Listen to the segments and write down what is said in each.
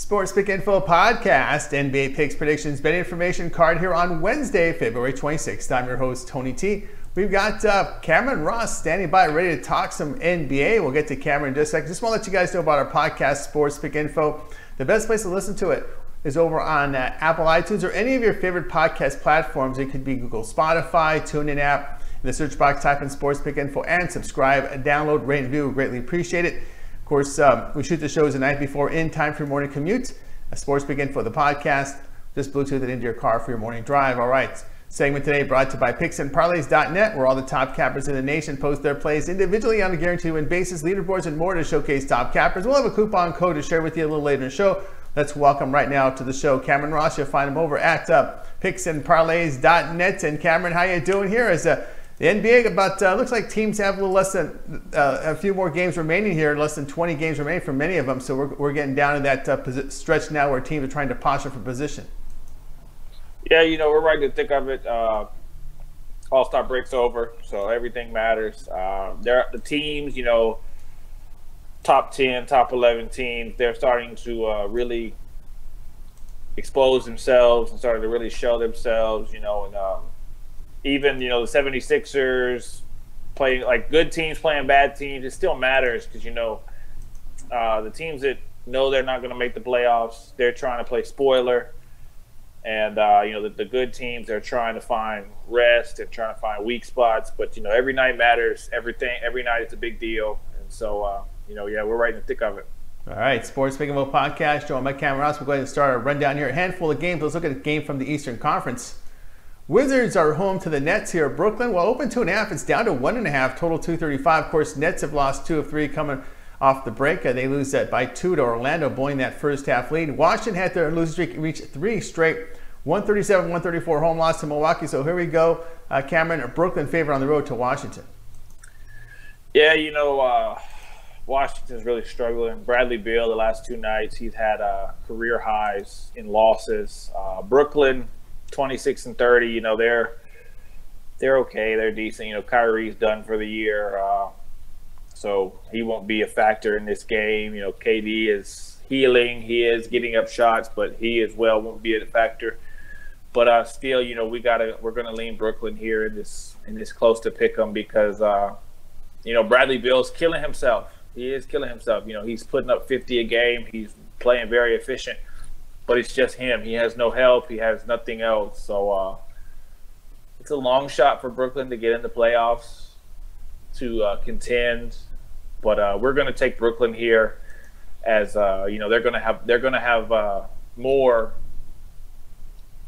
Sports Pick Info Podcast, NBA Picks Predictions, betting Information card here on Wednesday, February 26th. I'm your host, Tony T. We've got uh, Cameron Ross standing by, ready to talk some NBA. We'll get to Cameron in just a second. Just want to let you guys know about our podcast, Sports Pick Info. The best place to listen to it is over on uh, Apple iTunes or any of your favorite podcast platforms. It could be Google, Spotify, TuneIn app. In the search box, type in Sports Pick Info and subscribe, download, rate, and. We greatly appreciate it course, um, we shoot the shows the night before in time for your morning commute. A sports begin for the podcast. Just Bluetooth it into your car for your morning drive. All right. Segment today brought to you by PicksandParlays.net, where all the top cappers in the nation post their plays individually on a guaranteed win basis, leaderboards, and more to showcase top cappers. We'll have a coupon code to share with you a little later in the show. Let's welcome right now to the show Cameron Ross. You'll find him over at uh, PicksandParlays.net. And Cameron, how you doing here? As a the NBA but uh, looks like teams have a little less than uh, a few more games remaining here, less than 20 games remaining for many of them. So we're, we're getting down to that uh, stretch now where teams are trying to posture for position. Yeah, you know we're right in the thick of it. Uh, All Star breaks over, so everything matters. Uh, there, the teams, you know, top 10, top 11 teams, they're starting to uh, really expose themselves and starting to really show themselves. You know, and um, even you know the 76ers playing like good teams playing bad teams, it still matters because you know uh, the teams that know they're not going to make the playoffs, they're trying to play spoiler, and uh, you know the, the, good teams they're trying to find rest and trying to find weak spots. But you know every night matters. Everything every night is a big deal, and so uh, you know yeah we're right in the thick of it. All right, Sports Pick Info podcast, joined by Cameron Ross. We're going to start a rundown here. A handful of games. Let's look at a game from the Eastern Conference. Wizards are home to the Nets here. At Brooklyn, well, open two and a half. It's down to one and a half, total 235. Of course, Nets have lost two of three coming off the break. They lose that by two to Orlando, blowing that first half lead. Washington had their losing streak reach three straight. 137 134 home loss to Milwaukee. So here we go. Uh, Cameron, Brooklyn favorite on the road to Washington. Yeah, you know, uh, Washington's really struggling. Bradley Beal, the last two nights, he's had uh, career highs in losses. Uh, Brooklyn, 26 and 30. You know, they're they're okay. They're decent. You know, Kyrie's done for the year, uh, so he won't be a factor in this game. You know, KD is healing. He is getting up shots, but he as well won't be a factor. But uh, still, you know, we gotta we're gonna lean Brooklyn here in this in this close to pick them because uh, you know Bradley Beal's killing himself. He is killing himself. You know, he's putting up 50 a game. He's playing very efficient but it's just him. He has no help. He has nothing else. So uh, it's a long shot for Brooklyn to get in the playoffs to uh, contend. But uh, we're going to take Brooklyn here, as uh, you know they're going to have they're going to have uh, more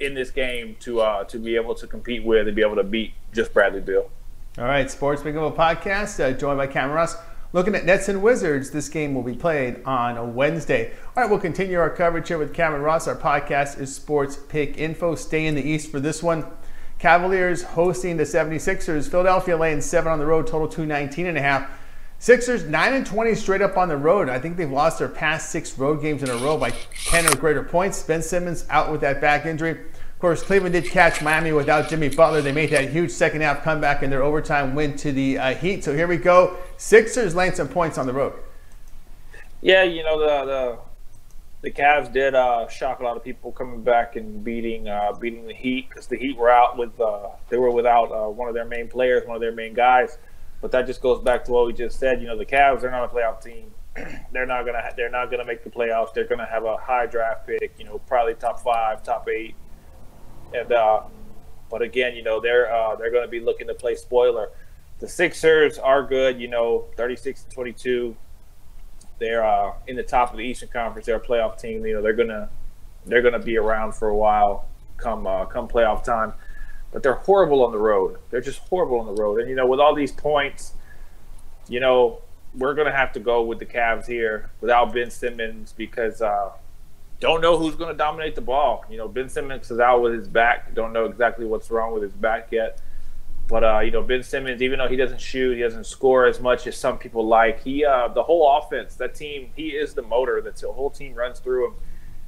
in this game to uh, to be able to compete with and be able to beat just Bradley Beal. All right, Sports Big podcast, joined by Cameron Ross. Looking at Nets and Wizards, this game will be played on a Wednesday. All right, we'll continue our coverage here with Cameron Ross. Our podcast is Sports Pick Info. Stay in the East for this one. Cavaliers hosting the 76ers. Philadelphia laying seven on the road, total 219 and a half. Sixers 9 and 20 straight up on the road. I think they've lost their past six road games in a row by 10 or greater points. Ben Simmons out with that back injury course, Cleveland did catch Miami without Jimmy Butler. They made that huge second half comeback in their overtime win to the uh, Heat. So here we go. Sixers laying some points on the road. Yeah, you know the the, the Cavs did uh, shock a lot of people coming back and beating uh, beating the Heat because the Heat were out with uh, they were without uh, one of their main players, one of their main guys. But that just goes back to what we just said. You know, the Cavs they're not a playoff team. they're not gonna they're not gonna make the playoffs. They're gonna have a high draft pick. You know, probably top five, top eight and uh, but again, you know they're uh, they're going to be looking to play spoiler. The Sixers are good, you know, 36 to 22. They're uh, in the top of the Eastern Conference. They're a playoff team. You know, they're gonna they're gonna be around for a while come uh, come playoff time. But they're horrible on the road. They're just horrible on the road. And you know, with all these points, you know, we're to have to go with the Cavs here without Ben Simmons because uh, don't know who's going to dominate the ball. You know, Ben Simmons is out with his back. Don't know exactly what's wrong with his back yet. But uh, you know, Ben Simmons, even though he doesn't shoot, he doesn't score as much as some people like. He, uh, the whole offense, that team, he is the motor. That the whole team runs through him,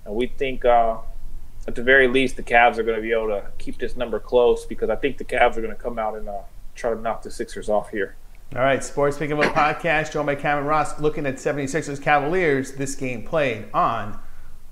and we think uh, at the very least the Cavs are going to be able to keep this number close because I think the Cavs are going to come out and uh, try to knock the Sixers off here. All right, Sports Pick Info podcast, joined by Cameron Ross, looking at 76ers Cavaliers. This game played on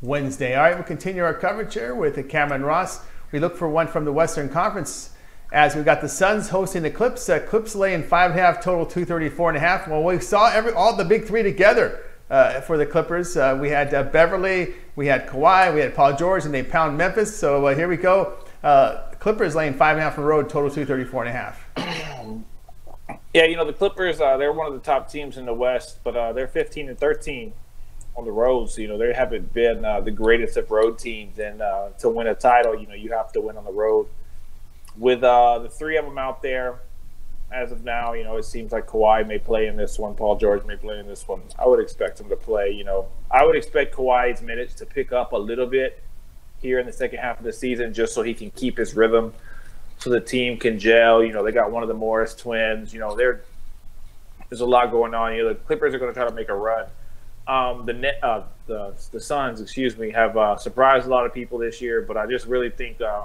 Wednesday. All right, we'll continue our coverage here with Cameron Ross. We look for one from the Western Conference as we've got the Suns hosting the Clips. Uh, Clips laying five and a half, total 234 and a half. Well, we saw every all the big three together uh, for the Clippers. Uh, we had uh, Beverley, we had Kawhi, we had Paul George, and they pound Memphis. So uh, here we go. Uh, Clippers laying five and a half on the road, total 234 and a half. Yeah, you know the Clippers. they're one of the top teams in the West, but they're 15 and 13 on the roads. You know, they haven't been uh, the greatest of road teams, and uh, to win a title, you know, you have to win on the road. With uh, the three of them out there, as of now, you know, it seems like Kawhi may play in this one, Paul George may play in this one. I would expect him to play. You know, I would expect Kawhi's minutes to pick up a little bit here in the second half of the season, just so he can keep his rhythm, so the team can gel. You know, they got one of the Morris twins. You know, they're there's a lot going on. You know, the Clippers are going to try to make a run um, the net, uh, the the Suns, excuse me, have uh, surprised a lot of people this year. But I just really think uh,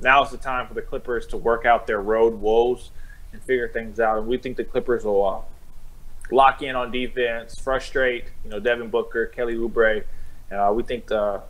now is the time for the Clippers to work out their road woes and figure things out. And we think the Clippers will uh, lock in on defense, frustrate you know Devin Booker, Kelly Oubre. Uh, we think uh,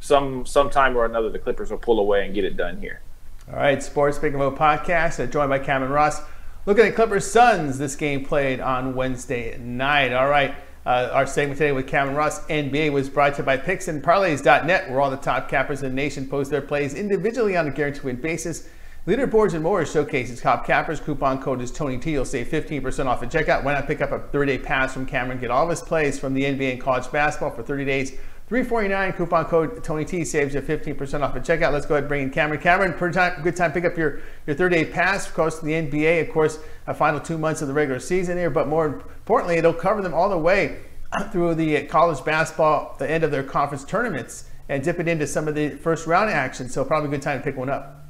some sometime or another the Clippers will pull away and get it done here. All right, Sports Pick Info podcast, joined by Cameron Ross. Looking at the Clippers Suns, this game played on Wednesday night. All right. Uh, our segment today with Cameron Ross, NBA, was brought to you by PicksandParlays.net, where all the top cappers in the nation post their plays individually on a guaranteed win basis. Leaderboards and more showcases top cappers. Coupon code is Tony T. You'll save 15% off at checkout. Why not pick up a 30-day pass from Cameron? Get all of his plays from the NBA and college basketball for 30 days. 349 coupon code Tony T saves you 15% off at checkout. Let's go ahead and bring in Cameron. Cameron, pretty time, good time pick up your, your third day pass. Of course, the NBA, of course, a final two months of the regular season here, but more importantly, it'll cover them all the way through the college basketball, the end of their conference tournaments, and dip it into some of the first round action. So probably a good time to pick one up.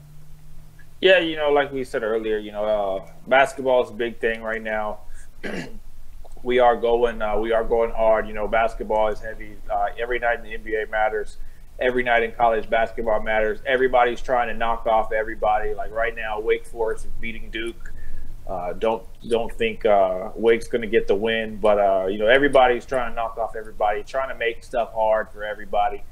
Yeah, you know, like we said earlier, you know, uh, basketball is a big thing right now. we are going, uh, we are going hard. You know, basketball is heavy. Uh, every night in the NBA matters. Every night in college basketball matters. Everybody's trying to knock off everybody. Like right now, Wake Forest is beating Duke. Uh, don't don't think uh, Wake's going to get the win, but uh, you know everybody's trying to knock off everybody, trying to make stuff hard for everybody.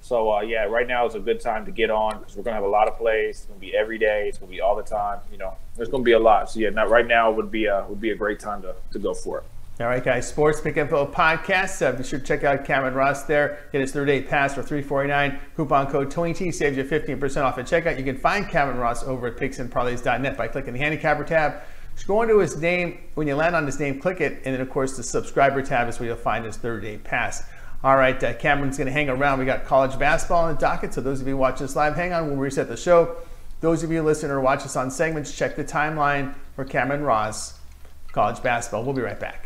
So uh, yeah, right now is a good time to get on because we're going to have a lot of plays. It's going to be every day. It's going to be all the time. You know, there's going to be a lot. So yeah, not right now would be a would be a great time to, to go for it. All right, guys. Sports Pick Info podcast. Uh, be sure to check out Cameron Ross there. Get his third day pass for 349 Coupon code TonyT saves you 15% off at checkout. You can find Cameron Ross over at picksandparlays.net by clicking the handicapper tab just go into his name. When you land on his name, click it. And then, of course, the subscriber tab is where you'll find his 30 day pass. All right, uh, Cameron's going to hang around. We got college basketball on the docket. So, those of you watching this live, hang on. We'll reset the show. Those of you listen or watch us on segments, check the timeline for Cameron Ross, college basketball. We'll be right back.